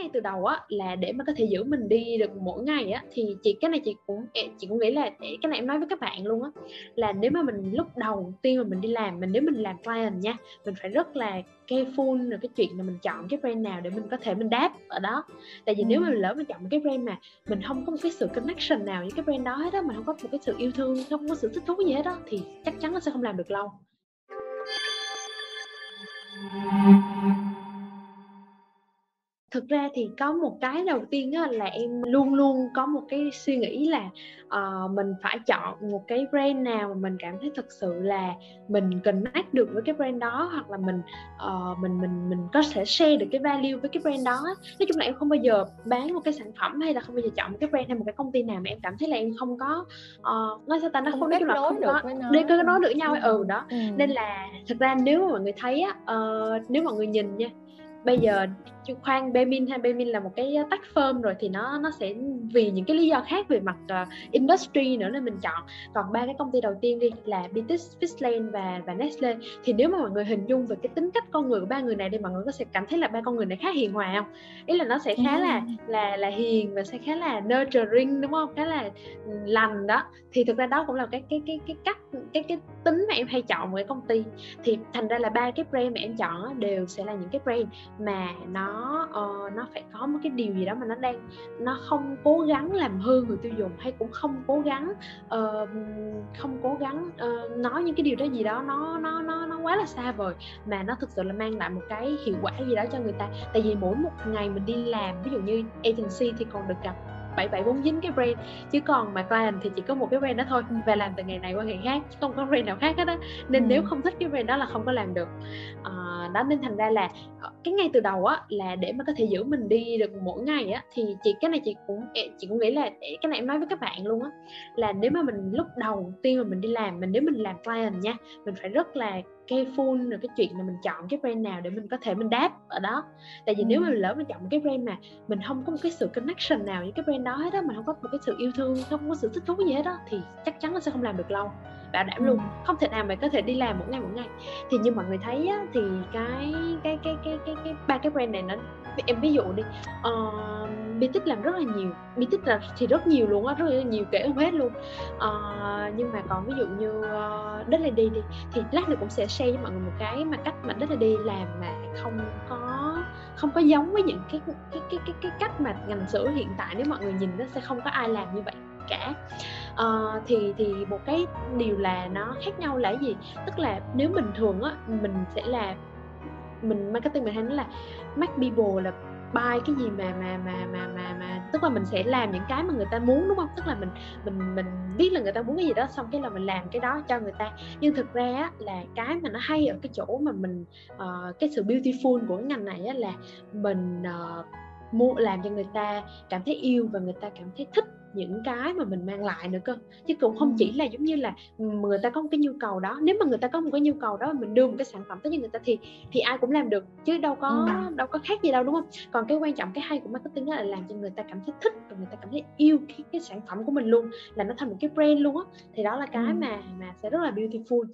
ngay từ đầu á là để mà có thể giữ mình đi được mỗi ngày á thì chị cái này chị cũng chị cũng nghĩ là cái này em nói với các bạn luôn á là nếu mà mình lúc đầu tiên mà mình đi làm mình nếu mình làm client nha mình phải rất là careful rồi cái chuyện là mình chọn cái brand nào để mình có thể mình đáp ở đó tại vì ừ. nếu mà mình lỡ mình chọn một cái brand mà mình không có một cái sự connection nào với cái brand đó hết á mà không có một cái sự yêu thương không có sự thích thú gì hết đó thì chắc chắn nó sẽ không làm được lâu thực ra thì có một cái đầu tiên á, là em luôn luôn có một cái suy nghĩ là uh, mình phải chọn một cái brand nào mà mình cảm thấy thực sự là mình connect được với cái brand đó hoặc là mình uh, mình mình mình có thể share được cái value với cái brand đó nói chung là em không bao giờ bán một cái sản phẩm hay là không bao giờ chọn một cái brand hay một cái công ty nào mà em cảm thấy là em không có uh, nói sao ta nó không, không nói chung là không có để có nói được nhau ừ đó. Ừ. nên là thực ra nếu mà mọi người thấy á uh, nếu mọi người nhìn nha bây giờ khoan Bemin hay Bemin là một cái tách firm rồi thì nó nó sẽ vì những cái lý do khác về mặt uh, industry nữa nên mình chọn. Còn ba cái công ty đầu tiên đi là Bitis, Fishlane và và Nestle thì nếu mà mọi người hình dung về cái tính cách con người của ba người này thì mọi người có sẽ cảm thấy là ba con người này khá hiền hòa không? Ý là nó sẽ khá là là là hiền và sẽ khá là nurturing đúng không? Khá là lành đó. Thì thực ra đó cũng là cái cái cái cái cách cái cái tính mà em hay chọn một cái công ty. Thì thành ra là ba cái brand mà em chọn đều sẽ là những cái brand mà nó uh, nó phải có một cái điều gì đó mà nó đang nó không cố gắng làm hư người tiêu dùng hay cũng không cố gắng uh, không cố gắng uh, nói những cái điều đó gì đó nó nó nó nó quá là xa vời mà nó thực sự là mang lại một cái hiệu quả gì đó cho người ta. Tại vì mỗi một ngày mình đi làm ví dụ như agency thì còn được gặp bảy bảy bốn dính cái brand. Chứ còn mà client thì chỉ có một cái brand đó thôi và làm từ ngày này qua ngày khác không có brand nào khác hết á. Nên ừ. nếu không thích cái brand đó là không có làm được. À, đó nên thành ra là ờ, cái ngay từ đầu á là để mà có thể giữ mình đi được mỗi ngày á thì chị cái này chị cũng chị cũng nghĩ là cái này em nói với các bạn luôn á là nếu mà mình lúc đầu tiên mà mình đi làm mình nếu mình làm client nha mình phải rất là careful rồi cái chuyện là mình chọn cái brand nào để mình có thể mình đáp ở đó. Tại vì ừ. nếu mà mình lỡ mình chọn một cái brand mà mình không có một cái sự connection nào với cái brand đó hết á mình không có một cái sự yêu thương không có sự thích thú gì hết đó thì chắc chắn nó sẽ không làm được lâu. Bảo đảm luôn không thể nào mà có thể đi làm một ngày một ngày. Thì như mọi người thấy á, thì cái cái cái cái cái cái brand này nó em ví dụ đi ờ, uh, Bitic làm rất là nhiều Bitic là thì rất nhiều luôn á rất là nhiều kể không hết luôn. Uh, nhưng mà còn ví dụ như uh, Đất Lady đi thì lát nữa cũng sẽ share với mọi người một cái mà cách mà Đất Lady làm mà không có không có giống với những cái cái cái cái, cái cách mà ngành sữa hiện tại nếu mọi người nhìn nó sẽ không có ai làm như vậy cả. Uh, thì thì một cái điều là nó khác nhau là gì? Tức là nếu bình thường á mình sẽ là mình marketing mình hay nói là make people là buy cái gì mà mà mà mà mà mà tức là mình sẽ làm những cái mà người ta muốn đúng không? Tức là mình mình mình biết là người ta muốn cái gì đó xong cái là mình làm cái đó cho người ta. Nhưng thực ra á, là cái mà nó hay ở cái chỗ mà mình uh, cái sự beautiful của cái ngành này á, là mình uh, mua làm cho người ta cảm thấy yêu và người ta cảm thấy thích những cái mà mình mang lại nữa cơ. Chứ cũng không chỉ là giống như là người ta có một cái nhu cầu đó. Nếu mà người ta có một cái nhu cầu đó mình đưa một cái sản phẩm tới cho người ta thì thì ai cũng làm được chứ đâu có ừ. đâu có khác gì đâu đúng không? Còn cái quan trọng cái hay của marketing đó là làm cho người ta cảm thấy thích và người ta cảm thấy yêu cái, cái sản phẩm của mình luôn là nó thành một cái brand luôn á. Thì đó là cái ừ. mà mà sẽ rất là beautiful